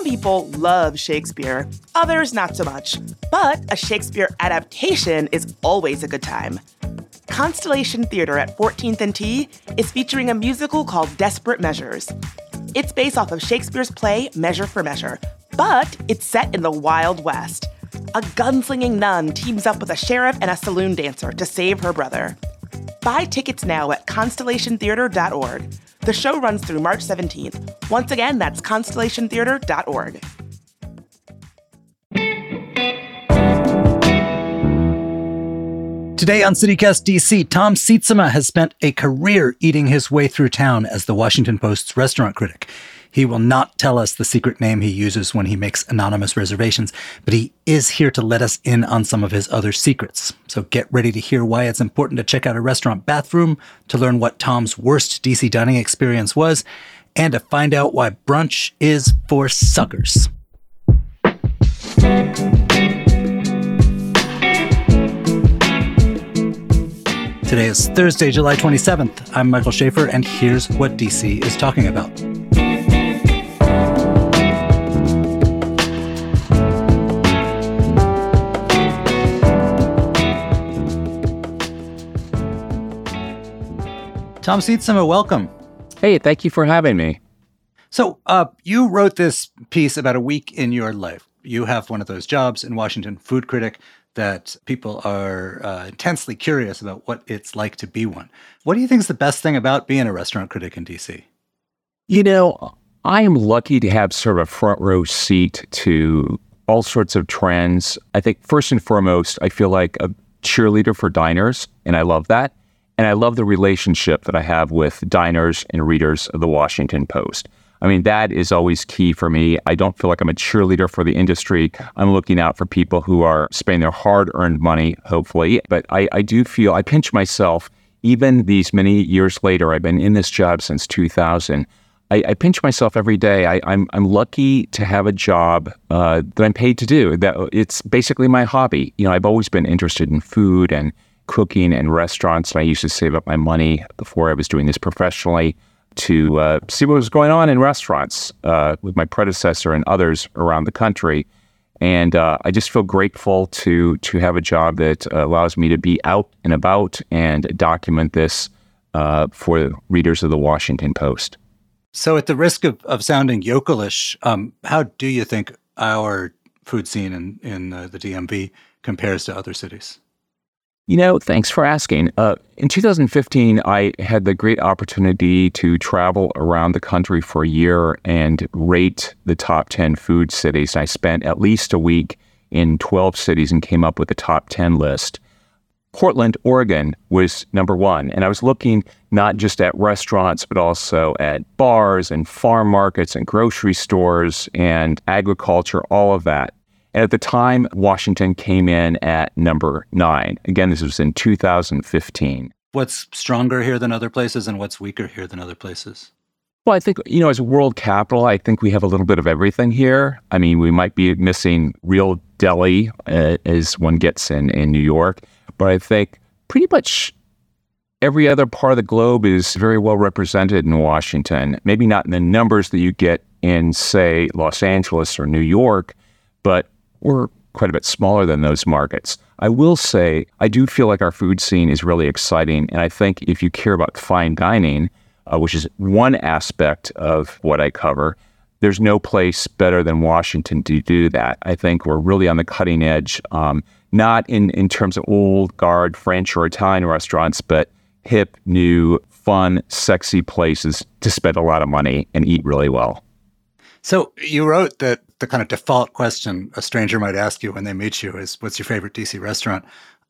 Some people love Shakespeare, others not so much. But a Shakespeare adaptation is always a good time. Constellation Theater at 14th and T is featuring a musical called Desperate Measures. It's based off of Shakespeare's play Measure for Measure, but it's set in the Wild West. A gunslinging nun teams up with a sheriff and a saloon dancer to save her brother. Buy tickets now at constellationtheater.org. The show runs through March 17th. Once again, that's constellationtheater.org. Today on CityCast DC, Tom Sietsema has spent a career eating his way through town as the Washington Post's restaurant critic. He will not tell us the secret name he uses when he makes anonymous reservations, but he is here to let us in on some of his other secrets. So get ready to hear why it's important to check out a restaurant bathroom, to learn what Tom's worst DC dining experience was, and to find out why brunch is for suckers. Today is Thursday, July 27th. I'm Michael Schaffer, and here's what DC is talking about. Tom Sietsema, welcome. Hey, thank you for having me. So, uh, you wrote this piece about a week in your life. You have one of those jobs in Washington, food critic that people are uh, intensely curious about what it's like to be one. What do you think is the best thing about being a restaurant critic in DC? You know, I am lucky to have sort of a front row seat to all sorts of trends. I think first and foremost, I feel like a cheerleader for diners, and I love that. And I love the relationship that I have with diners and readers of the Washington Post. I mean, that is always key for me. I don't feel like I'm a cheerleader for the industry. I'm looking out for people who are spending their hard earned money, hopefully. But I, I do feel, I pinch myself, even these many years later, I've been in this job since 2000. I, I pinch myself every day. I, am lucky to have a job uh, that I'm paid to do. That it's basically my hobby. You know, I've always been interested in food and cooking and restaurants, and I used to save up my money before I was doing this professionally to uh, see what was going on in restaurants uh, with my predecessor and others around the country. And uh, I just feel grateful to to have a job that allows me to be out and about and document this uh, for readers of the Washington Post. So, at the risk of, of sounding yokelish, um, how do you think our food scene in, in uh, the DMV compares to other cities? You know, thanks for asking. Uh, in 2015, I had the great opportunity to travel around the country for a year and rate the top 10 food cities. I spent at least a week in 12 cities and came up with a top 10 list. Portland, Oregon was number one. And I was looking not just at restaurants, but also at bars and farm markets and grocery stores and agriculture, all of that. And at the time, Washington came in at number nine. Again, this was in 2015. What's stronger here than other places and what's weaker here than other places? Well, I think, you know, as a world capital, I think we have a little bit of everything here. I mean, we might be missing real deli uh, as one gets in, in New York, but I think pretty much every other part of the globe is very well represented in Washington. Maybe not in the numbers that you get in, say, Los Angeles or New York, but we're quite a bit smaller than those markets. I will say, I do feel like our food scene is really exciting. And I think if you care about fine dining, uh, which is one aspect of what I cover, there's no place better than Washington to do that. I think we're really on the cutting edge, um, not in, in terms of old guard French or Italian restaurants, but hip, new, fun, sexy places to spend a lot of money and eat really well. So you wrote that the kind of default question a stranger might ask you when they meet you is, "What's your favorite DC restaurant?"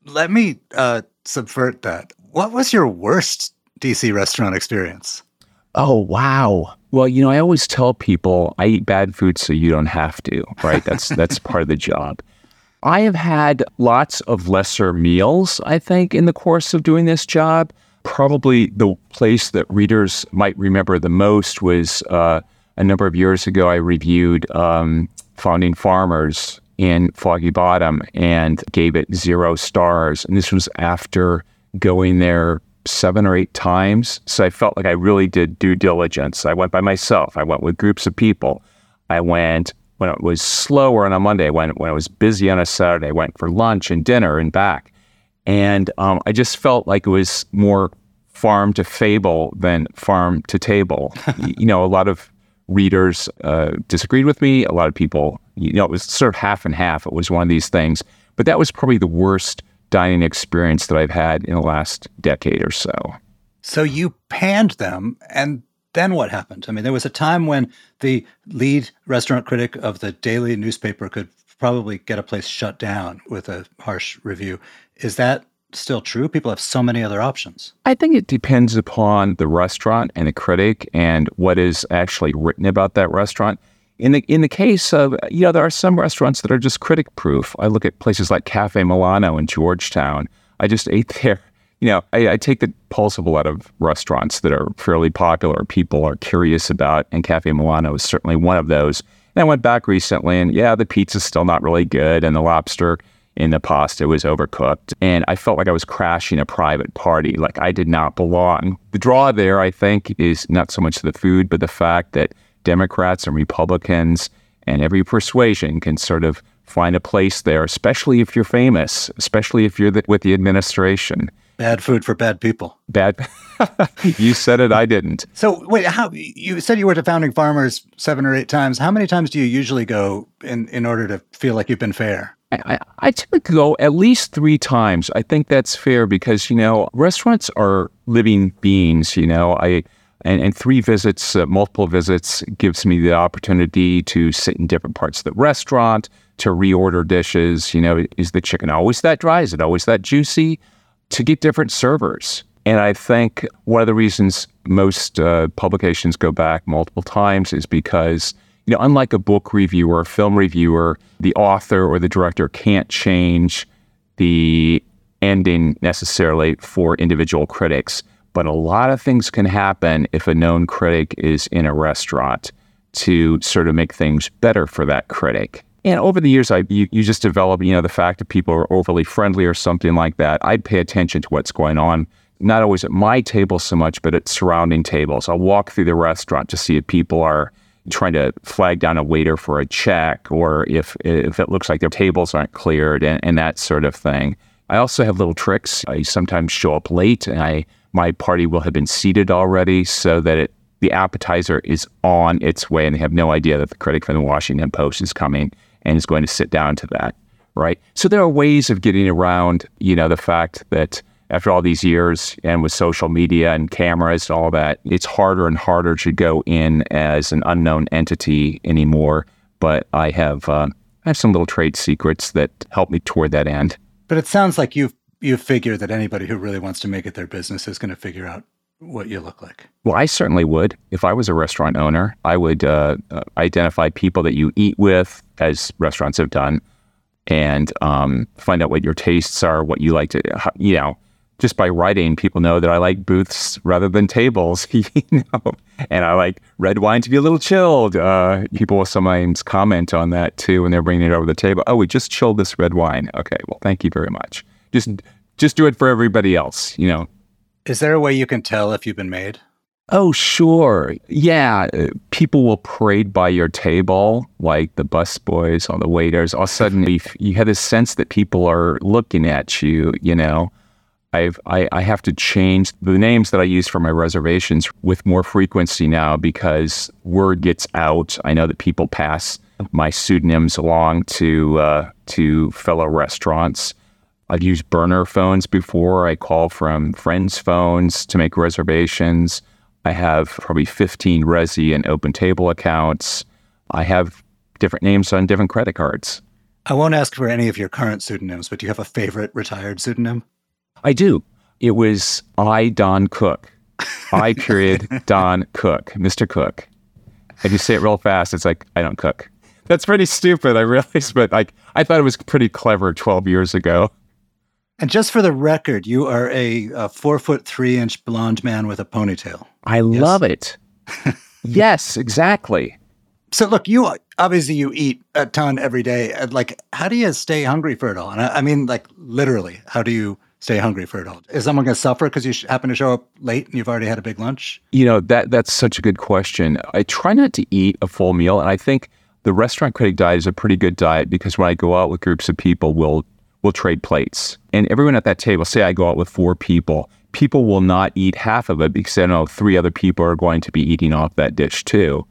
Let me uh, subvert that. What was your worst DC restaurant experience? Oh wow. Well, you know, I always tell people I eat bad food so you don't have to, right? That's that's part of the job. I have had lots of lesser meals, I think, in the course of doing this job. Probably the place that readers might remember the most was uh, a number of years ago, I reviewed um, Founding Farmers in Foggy Bottom and gave it zero stars. And this was after going there seven or eight times. So I felt like I really did due diligence. I went by myself, I went with groups of people. I went when it was slower on a Monday, when when it was busy on a Saturday, I went for lunch and dinner and back, and um, I just felt like it was more farm to fable than farm to table. you know, a lot of readers uh, disagreed with me. A lot of people, you know, it was sort of half and half. It was one of these things, but that was probably the worst dining experience that I've had in the last decade or so. So you panned them, and then what happened? I mean, there was a time when the lead restaurant critic of the daily newspaper could probably get a place shut down with a harsh review. Is that still true? People have so many other options. I think it depends upon the restaurant and the critic and what is actually written about that restaurant. In the in the case of you know there are some restaurants that are just critic proof. I look at places like Cafe Milano in Georgetown. I just ate there. You know, I, I take the pulse of a lot of restaurants that are fairly popular, people are curious about, and Cafe Milano is certainly one of those. And I went back recently, and yeah, the pizza's still not really good, and the lobster in the pasta was overcooked. And I felt like I was crashing a private party. Like I did not belong. The draw there, I think, is not so much the food, but the fact that Democrats and Republicans and every persuasion can sort of find a place there, especially if you're famous, especially if you're the, with the administration. Bad food for bad people. Bad. you said it. I didn't. So wait, how you said you were to Founding Farmers seven or eight times? How many times do you usually go in in order to feel like you've been fair? I, I typically go at least three times. I think that's fair because you know restaurants are living beings. You know, I and, and three visits, uh, multiple visits, gives me the opportunity to sit in different parts of the restaurant, to reorder dishes. You know, is the chicken always that dry? Is it always that juicy? To get different servers. And I think one of the reasons most uh, publications go back multiple times is because you know, unlike a book reviewer, a film reviewer, the author or the director can't change the ending necessarily for individual critics. But a lot of things can happen if a known critic is in a restaurant to sort of make things better for that critic. And over the years, I you, you just develop, you know, the fact that people are overly friendly or something like that. I'd pay attention to what's going on, not always at my table so much, but at surrounding tables. I'll walk through the restaurant to see if people are trying to flag down a waiter for a check or if if it looks like their tables aren't cleared and, and that sort of thing. I also have little tricks. I sometimes show up late and I my party will have been seated already so that it, the appetizer is on its way and they have no idea that the critic from the Washington Post is coming and is going to sit down to that. Right. So there are ways of getting around, you know, the fact that after all these years and with social media and cameras and all that, it's harder and harder to go in as an unknown entity anymore. But I have uh, I have some little trade secrets that help me toward that end. But it sounds like you've you figure that anybody who really wants to make it their business is going to figure out what you look like. Well, I certainly would. If I was a restaurant owner, I would uh, uh, identify people that you eat with, as restaurants have done, and um, find out what your tastes are, what you like to, you know, just by writing, people know that I like booths rather than tables, you know, and I like red wine to be a little chilled. Uh, people will sometimes comment on that too when they're bringing it over the table. Oh, we just chilled this red wine. Okay, well, thank you very much. Just, just do it for everybody else, you know. Is there a way you can tell if you've been made? Oh, sure. Yeah. Uh, people will parade by your table, like the busboys or the waiters. All of a sudden, you, you have this sense that people are looking at you, you know. I've, I, I have to change the names that I use for my reservations with more frequency now because word gets out. I know that people pass my pseudonyms along to uh, to fellow restaurants. I've used burner phones before. I call from friends' phones to make reservations. I have probably 15 Resy and Open Table accounts. I have different names on different credit cards. I won't ask for any of your current pseudonyms, but do you have a favorite retired pseudonym? I do. It was I, Don Cook. I, period, Don Cook, Mr. Cook. If you say it real fast, it's like, I don't cook. That's pretty stupid, I realize, but like, I thought it was pretty clever 12 years ago. And just for the record, you are a, a four foot three inch blonde man with a ponytail. I yes? love it. yes, exactly. So look, you obviously you eat a ton every day. Like, how do you stay hungry for it all? And I, I mean, like literally, how do you stay hungry for it all? Is someone going to suffer because you happen to show up late and you've already had a big lunch? You know, that that's such a good question. I try not to eat a full meal, and I think the restaurant critic diet is a pretty good diet because when I go out with groups of people, we'll we'll trade plates. And everyone at that table, say I go out with four people, people will not eat half of it because I know three other people are going to be eating off that dish too.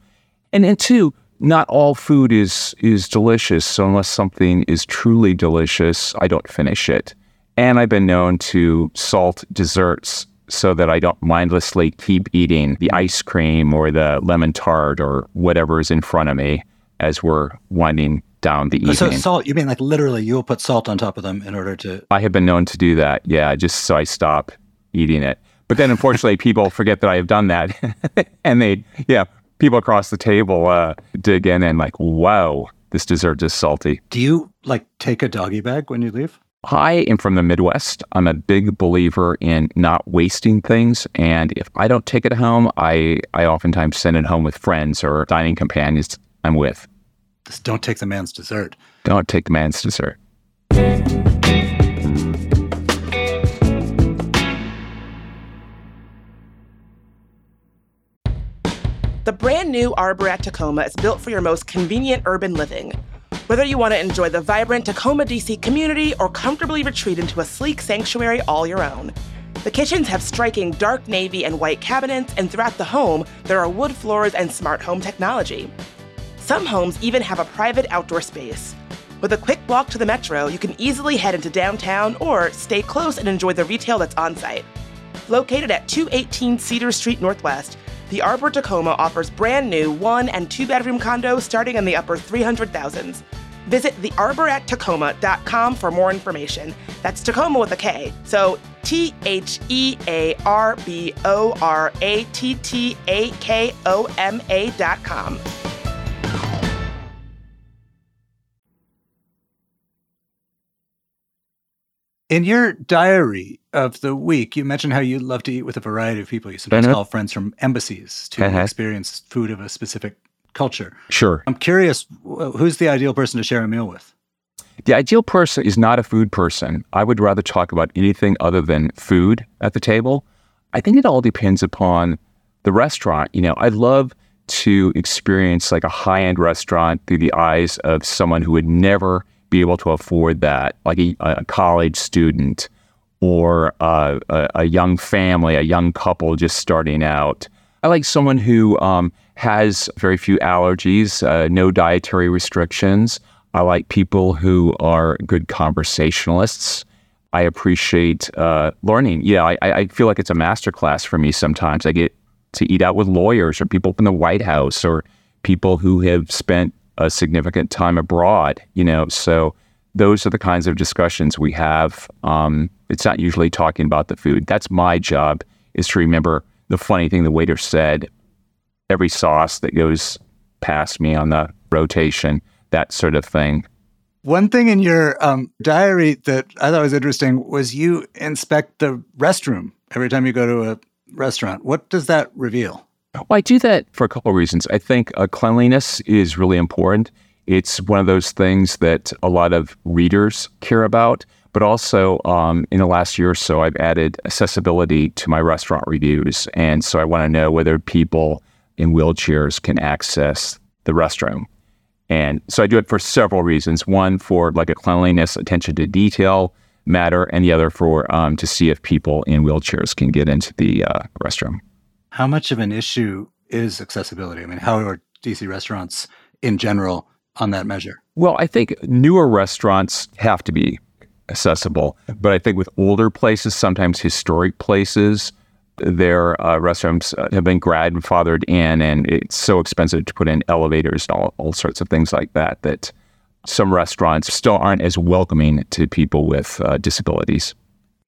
And then two, not all food is is delicious. So unless something is truly delicious, I don't finish it. And I've been known to salt desserts so that I don't mindlessly keep eating the ice cream or the lemon tart or whatever is in front of me as we're winding down the evening. So salt, you mean like literally you'll put salt on top of them in order to I have been known to do that. Yeah, just so I stop eating it. But then unfortunately people forget that I have done that. and they yeah, people across the table uh, dig in and like, wow, this dessert is salty. Do you like take a doggy bag when you leave? I am from the Midwest. I'm a big believer in not wasting things. And if I don't take it home, I, I oftentimes send it home with friends or dining companions I'm with. Just don't take the man's dessert. Don't take the man's dessert. The brand new Arbor at Takoma is built for your most convenient urban living. Whether you want to enjoy the vibrant Takoma DC community or comfortably retreat into a sleek sanctuary all your own. The kitchens have striking dark navy and white cabinets, and throughout the home, there are wood floors and smart home technology. Some homes even have a private outdoor space. With a quick walk to the metro, you can easily head into downtown or stay close and enjoy the retail that's on site. Located at 218 Cedar Street Northwest, the Arbor Takoma offers brand new one and two bedroom condos starting in the upper 300,000s. Visit thearborattakoma.com for more information. That's Takoma with a K. So T H E A R B O R A T T A K O M A.com. In your diary of the week, you mentioned how you love to eat with a variety of people. You sometimes call friends from embassies to Uh-huh. experience food of a specific culture. Sure. I'm curious, who's the ideal person to share a meal with? The ideal person is not a food person. I would rather talk about anything other than food at the table. I think it all depends upon the restaurant. You know, I'd love to experience like a high end restaurant through the eyes of someone who would never be able to afford that, like a, a college student or uh, a, a young family, a young couple just starting out. I like someone who um, has very few allergies, uh, no dietary restrictions. I like people who are good conversationalists. I appreciate uh, learning. Yeah, I, I feel like it's a masterclass for me sometimes. I get to eat out with lawyers or people from the White House or people who have spent a significant time abroad, you know. So those are the kinds of discussions we have. Um, it's not usually talking about the food. That's my job is to remember the funny thing the waiter said, every sauce that goes past me on the rotation, that sort of thing. One thing in your um, diary that I thought was interesting was you inspect the restroom every time you go to a restaurant. What does that reveal? Well, I do that for a couple of reasons. I think uh, cleanliness is really important. It's one of those things that a lot of readers care about. But also, um, in the last year or so, I've added accessibility to my restaurant reviews. And so I want to know whether people in wheelchairs can access the restroom. And so I do it for several reasons. One, for like a cleanliness, attention to detail matter, and the other for um, to see if people in wheelchairs can get into the uh, restroom. How much of an issue is accessibility? I mean, how are DC restaurants in general on that measure? Well, I think newer restaurants have to be accessible, but I think with older places, sometimes historic places, their uh, restaurants uh, have been grandfathered in, and it's so expensive to put in elevators and all, all sorts of things like that that some restaurants still aren't as welcoming to people with uh, disabilities.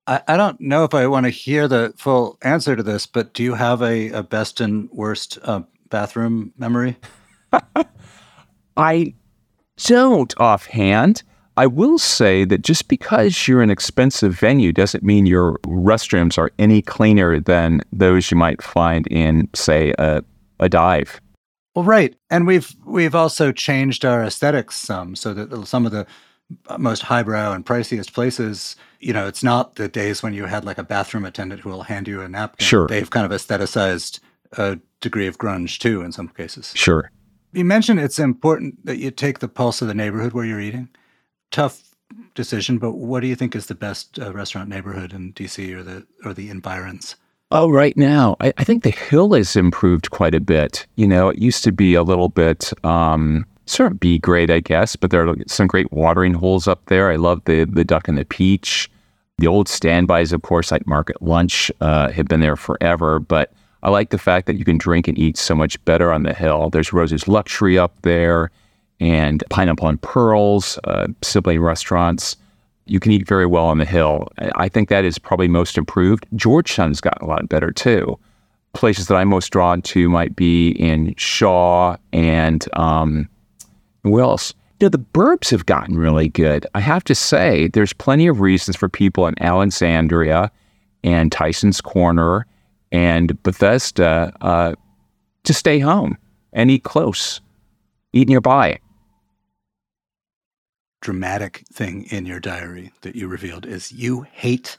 I, I don't know if I want to hear the full answer to this, but do you have a, a best and worst uh, bathroom memory? I don't offhand. I will say that just because you're an expensive venue doesn't mean your restrooms are any cleaner than those you might find in, say, a, a dive. Well, right, and we've we've also changed our aesthetics some, so that some of the uh, most highbrow and priciest places, you know, it's not the days when you had like a bathroom attendant who will hand you a napkin. Sure. they've kind of aestheticized a degree of grunge too in some cases. Sure. You mentioned it's important that you take the pulse of the neighborhood where you're eating. Tough decision, but what do you think is the best uh, restaurant neighborhood in DC or the or the environs? Oh, right now, I, I, think the hill has improved quite a bit. You know, it used to be a little bit um, sort of B grade, I guess, but there are some great watering holes up there. I love the the duck and the peach. The old standbys, of course, like Market Lunch, uh, have been there forever, but I like the fact that you can drink and eat so much better on the hill. There's Rose's Luxury up there and Pineapple and Pearls, uh, Sibley restaurants. You can eat very well on the hill. I think that is probably most improved. Georgetown's gotten a lot better too. Places that I'm most drawn to might be in Shaw and um, where else? You know, the burbs have gotten really good. I have to say, there's plenty of reasons for people in Alexandria and Tysons Corner and Bethesda uh, to stay home and eat close, eat nearby. Dramatic thing in your diary that you revealed is you hate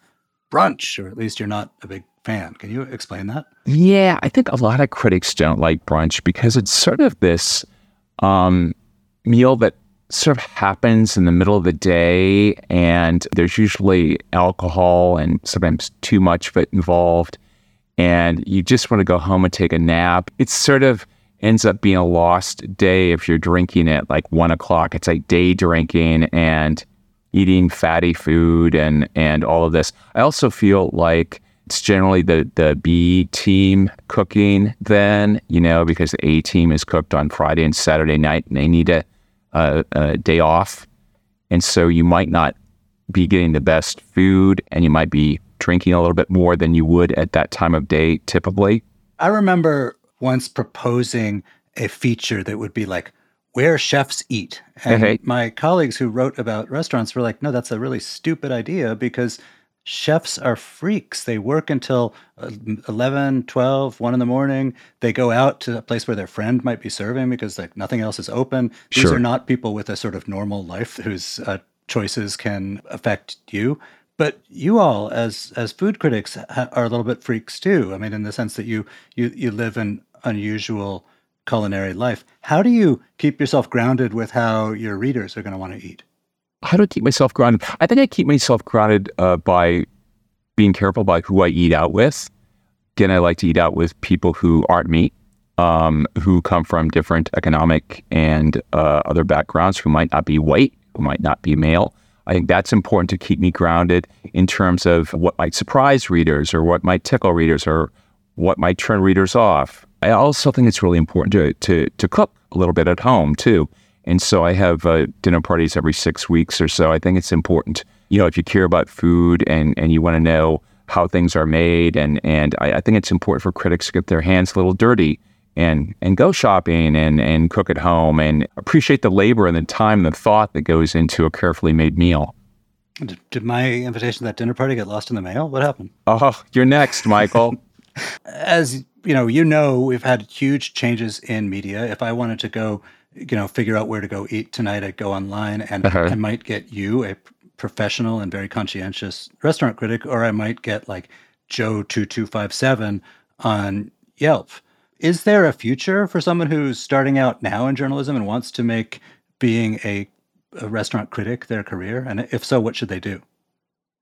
brunch, or at least you're not a big fan. Can you explain that? Yeah, I think a lot of critics don't like brunch because it's sort of this um, meal that sort of happens in the middle of the day, and there's usually alcohol and sometimes too much of it involved and you just want to go home and take a nap. It's sort of ends up being a lost day if you're drinking at like one o'clock. It's like day drinking and eating fatty food and and all of this. I also feel like it's generally the the B team cooking then, you know, because the A team is cooked on Friday and Saturday night and they need a, a, a day off. And so you might not be getting the best food and you might be drinking a little bit more than you would at that time of day typically. I remember once proposing a feature that would be like where chefs eat. And my colleagues who wrote about restaurants were like, no, that's a really stupid idea because chefs are freaks. They work until uh, 11, 12, 1 in the morning. They go out to a place where their friend might be serving because like nothing else is open. These sure. are not people with a sort of normal life whose uh, choices can affect you. But you all, as as food critics, ha- are a little bit freaks too. I mean, in the sense that you you you live an unusual culinary life. How do you keep yourself grounded with how your readers are going to want to eat? How do I keep myself grounded? I think I keep myself grounded uh, by being careful about who I eat out with. Again, I like to eat out with people who aren't me, um, who come from different economic and uh, other backgrounds, who might not be white, who might not be male. I think that's important to keep me grounded in terms of what might surprise readers or what might tickle readers or what might turn readers off. I also think it's really important to, to, to cook a little bit at home too. And so I have uh, dinner parties every six weeks or so. I think it's important, you know, if you care about food and, and you want to know how things are made. And, and I, I think it's important for critics to get their hands a little dirty and and go shopping and and cook at home and appreciate the labor and the time and the thought that goes into a carefully made meal. Did, did my invitation to that dinner party get lost in the mail? What happened? Oh, you're next, Michael. As you know, you know, we've had huge changes in media. If I wanted to go, you know, figure out where to go eat tonight, I'd go online and uh-huh. I might get you, a professional and very conscientious restaurant critic, or I might get like Joe two two five seven on Yelp is there a future for someone who's starting out now in journalism and wants to make being a, a restaurant critic their career? And if so, what should they do?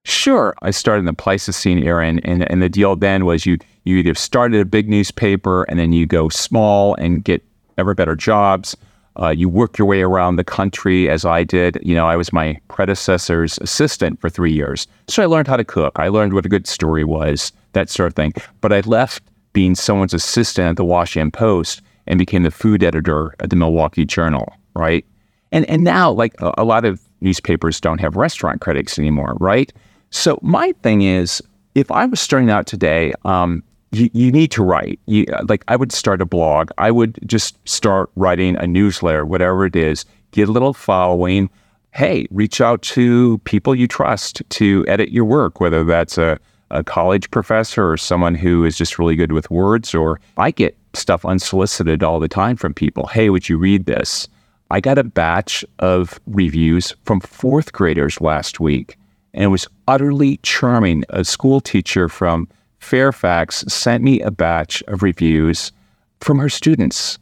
Sure. I started in the Pleistocene era, and, and, and the deal then was you you either started a big newspaper and then you go small and get ever better jobs. Uh, you work your way around the country as I did. You know, I was my predecessor's assistant for three years. So I learned how to cook. I learned what a good story was, that sort of thing. But I left being someone's assistant at the Washington Post and became the food editor at the Milwaukee Journal, right? And and now like a, a lot of newspapers don't have restaurant critics anymore, right? So my thing is, if I was starting out today, um, you, you need to write. You, like I would start a blog. I would just start writing a newsletter, whatever it is. Get a little following. Hey, reach out to people you trust to edit your work, whether that's a a college professor or someone who is just really good with words, or I get stuff unsolicited all the time from people. Hey, would you read this? I got a batch of reviews from fourth graders last week, and it was utterly charming. A school teacher from Fairfax sent me a batch of reviews from her students.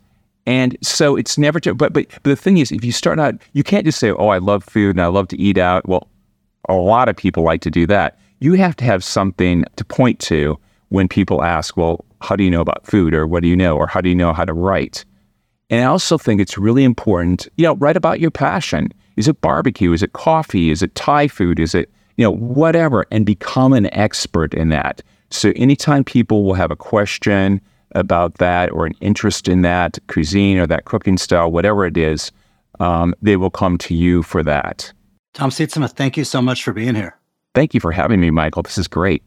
And so it's never, to, but, but, but the thing is, if you start out, you can't just say, oh, I love food and I love to eat out. Well, a lot of people like to do that. You have to have something to point to when people ask, well, how do you know about food or what do you know or how do you know how to write? And I also think it's really important, you know, write about your passion. Is it barbecue? Is it coffee? Is it Thai food? Is it, you know, whatever, and become an expert in that. So anytime people will have a question about that or an interest in that cuisine or that cooking style, whatever it is, um, they will come to you for that. Tom Sietsema, thank you so much for being here. Thank you for having me, Michael. This is great.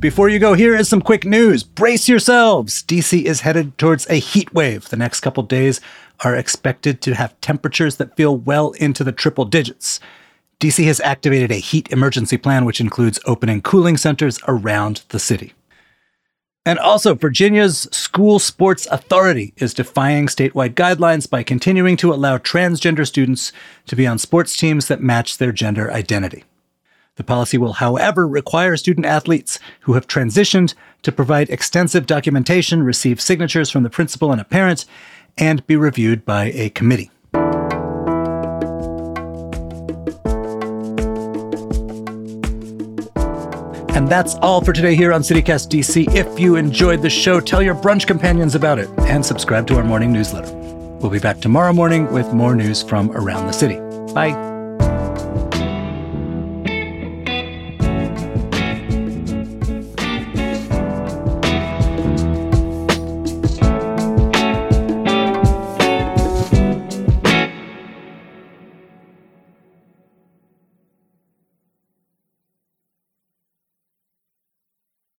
Before you go, here is some quick news. Brace yourselves. DC is headed towards a heat wave. The next couple days are expected to have temperatures that feel well into the triple digits. DC has activated a heat emergency plan, which includes opening cooling centers around the city. And also, Virginia's School Sports Authority is defying statewide guidelines by continuing to allow transgender students to be on sports teams that match their gender identity. The policy will, however, require student athletes who have transitioned to provide extensive documentation, receive signatures from the principal and a parent, and be reviewed by a committee. And that's all for today here on CityCast DC. If you enjoyed the show, tell your brunch companions about it and subscribe to our morning newsletter. We'll be back tomorrow morning with more news from around the city. Bye.